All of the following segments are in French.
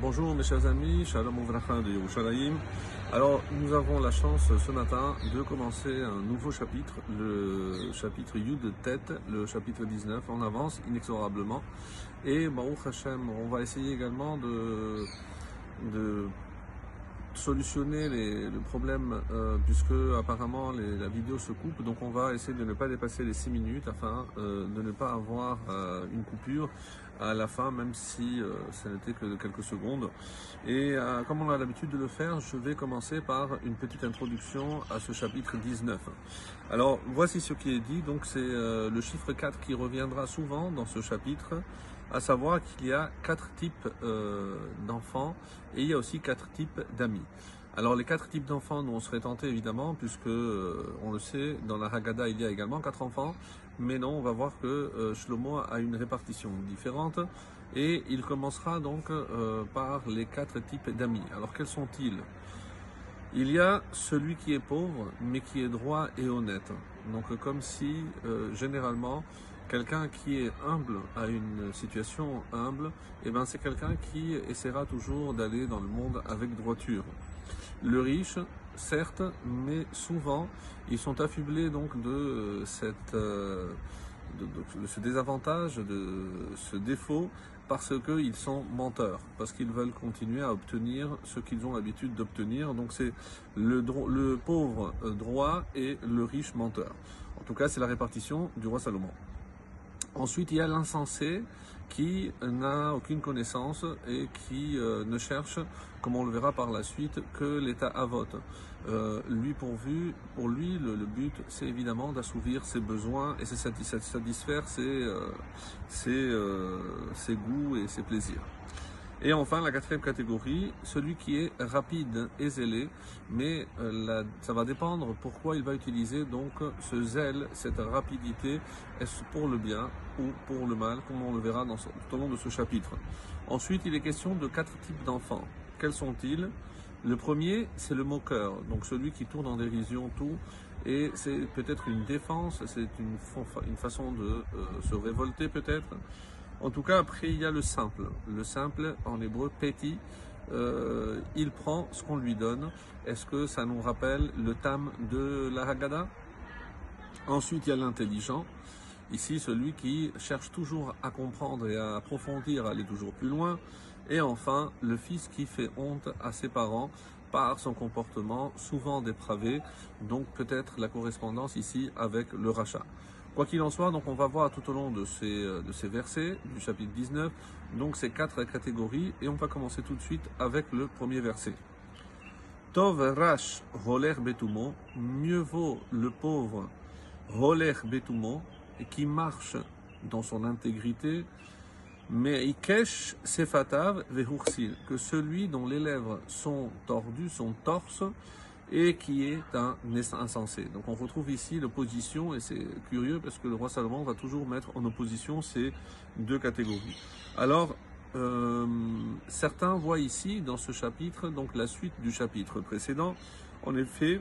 Bonjour mes chers amis, Shalom Uvracha de Yerushalayim. Alors nous avons la chance ce matin de commencer un nouveau chapitre, le chapitre Yud de tête, le chapitre 19. On avance inexorablement et Baruch Hashem, on va essayer également de, solutionner le problème euh, puisque apparemment la vidéo se coupe donc on va essayer de ne pas dépasser les 6 minutes afin euh, de ne pas avoir euh, une coupure à la fin même si euh, ça n'était que de quelques secondes. Et euh, comme on a l'habitude de le faire je vais commencer par une petite introduction à ce chapitre 19 alors voici ce qui est dit. Donc c'est euh, le chiffre 4 qui reviendra souvent dans ce chapitre à savoir qu'il y a quatre types d'enfants et il y a aussi quatre types d'amis. Alors les quatre types d'enfants, nous on serait tenté évidemment, puisque on le sait, dans la Haggadah il y a également quatre enfants, mais non, on va voir que euh, Shlomo a une répartition différente et il commencera donc euh, par les quatre types d'amis. Alors quels sont-ils? Il y a celui qui est pauvre, mais qui est droit et honnête. Donc comme si euh, généralement quelqu'un qui est humble à une situation humble, eh ben c'est quelqu'un qui essaiera toujours d'aller dans le monde avec droiture. Le riche, certes, mais souvent ils sont affublés euh, euh, de, ce désavantage, de ce défaut, parce qu'ils sont menteurs, parce qu'ils veulent continuer à obtenir ce qu'ils ont l'habitude d'obtenir. Donc c'est le pauvre euh, droit et le riche menteur. En tout cas, c'est la répartition du roi Salomon. Ensuite, il y a l'insensé qui n'a aucune connaissance et qui euh, ne cherche, comme on le verra par la suite, que l'état avote. Euh, lui pourvu, pour lui, le, but, c'est évidemment d'assouvir ses besoins et satisfaire ses, ses, euh, ses goûts et ses plaisirs. Et enfin, la quatrième catégorie, celui qui est rapide et zélé, mais euh, ça va dépendre pourquoi il va utiliser donc ce zèle, cette rapidité, est-ce pour le bien ou pour le mal, comme on le verra dans tout au long de ce chapitre. Ensuite, il est question de quatre types d'enfants. Quels sont-ils? Le premier, c'est le moqueur, donc celui qui tourne en dérision tout, et c'est peut-être une défense, c'est une façon de euh, se révolter peut-être. En tout cas, après, il y a le simple. Le simple, en hébreu, petit, euh, il prend ce qu'on lui donne. Est-ce que ça nous rappelle le tam de la Haggadah? Ensuite, il y a l'intelligent. Ici, celui qui cherche toujours à comprendre et à approfondir, à aller toujours plus loin. Et enfin, le fils qui fait honte à ses parents par son comportement souvent dépravé. Donc peut-être la correspondance ici avec le rachat. Quoi qu'il en soit, donc on va voir tout au long de ces, euh, versets du chapitre 19, donc ces quatre catégories, et on va commencer tout de suite avec le premier verset. Tov Rash Roler Betumo, mieux vaut le pauvre Roler Betumo, qui marche dans son intégrité, mais Ikesh Sefatav Vehursil, que celui dont les lèvres sont tordues, sont torses, et qui est un insensé. Donc on retrouve ici l'opposition, et c'est curieux parce que le roi Salomon va toujours mettre en opposition ces deux catégories. Alors, euh, certains voient ici dans ce chapitre donc la suite du chapitre précédent. En effet,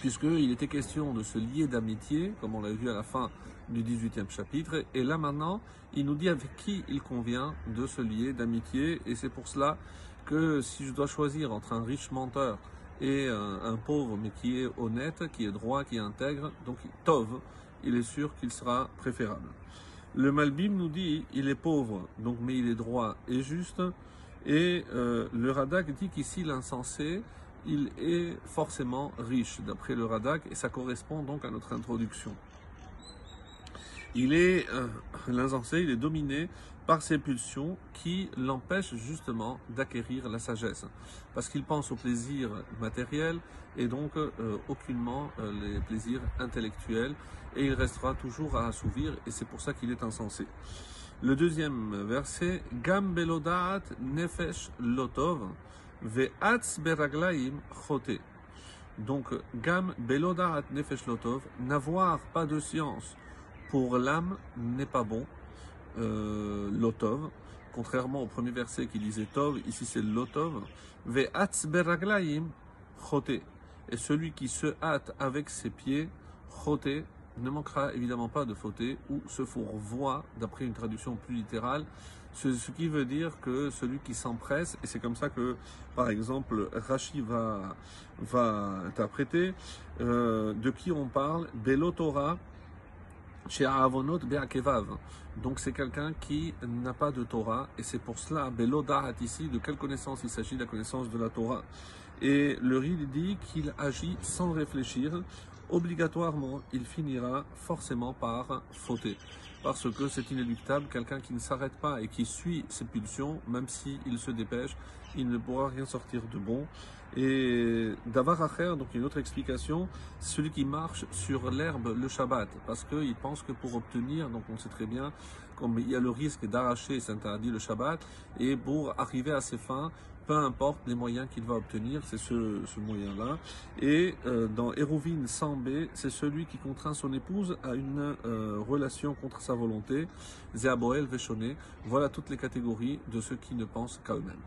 puisqu'il était question de se lier d'amitié, comme on l'a vu à la fin du 18e chapitre, et là maintenant, il nous dit avec qui il convient de se lier d'amitié, et c'est pour cela que si je dois choisir entre un riche menteur et un, un pauvre, mais qui est honnête, qui est droit, qui est intègre, donc Tov, il est sûr qu'il sera préférable. Le Malbim nous dit il est pauvre, donc mais il est droit et juste. Et euh, le Radak dit qu'ici l'insensé, il est forcément riche, d'après le Radak, et ça correspond donc à notre introduction. Il est euh, l'insensé, il est dominé par ses pulsions qui l'empêchent justement d'acquérir la sagesse, parce qu'il pense au plaisir matériel et donc euh, aucunement euh, les plaisirs intellectuels, et il restera toujours à assouvir, et c'est pour ça qu'il est insensé. Le deuxième verset, Gam belodaat nefesh lotov, ve'atz beraglaim chote. Donc, Gam belodaat nefesh lotov, n'avoir pas de science pour l'âme n'est pas bon. Euh, lotov, contrairement au premier verset qui disait tov, ici c'est lotov. Ve'atz beraglaim. Et celui qui se hâte avec ses pieds, chote, ne manquera évidemment pas de fauter ou se fourvoie, d'après une traduction plus littérale, ce, qui veut dire que celui qui s'empresse, et c'est comme ça que, par exemple, Rashi va, va interpréter, euh, de qui on parle, Belotora, chez Beakevav. Donc c'est quelqu'un qui n'a pas de Torah, et c'est pour cela, Belodahat ici, de quelle connaissance il s'agit, la connaissance de la Torah. Et le Ride dit qu'il agit sans réfléchir, obligatoirement, il finira forcément par fauter. Parce que c'est inéluctable, quelqu'un qui ne s'arrête pas et qui suit ses pulsions, même s'il se dépêche, il ne pourra rien sortir de bon. Et d'avoir à faire, donc une autre explication, celui qui marche sur l'herbe le Shabbat, parce qu'il pense que pour obtenir, donc on sait très bien, il y a le risque d'arracher, c'est interdit le Shabbat, et pour arriver à ses fins, peu importe les moyens qu'il va obtenir, c'est ce, moyen-là. Et euh, dans Hérovine 100b, c'est celui qui contraint son épouse à une euh, relation contre sa volonté. Zéaboel Véchoné, voilà toutes les catégories de ceux qui ne pensent qu'à eux-mêmes.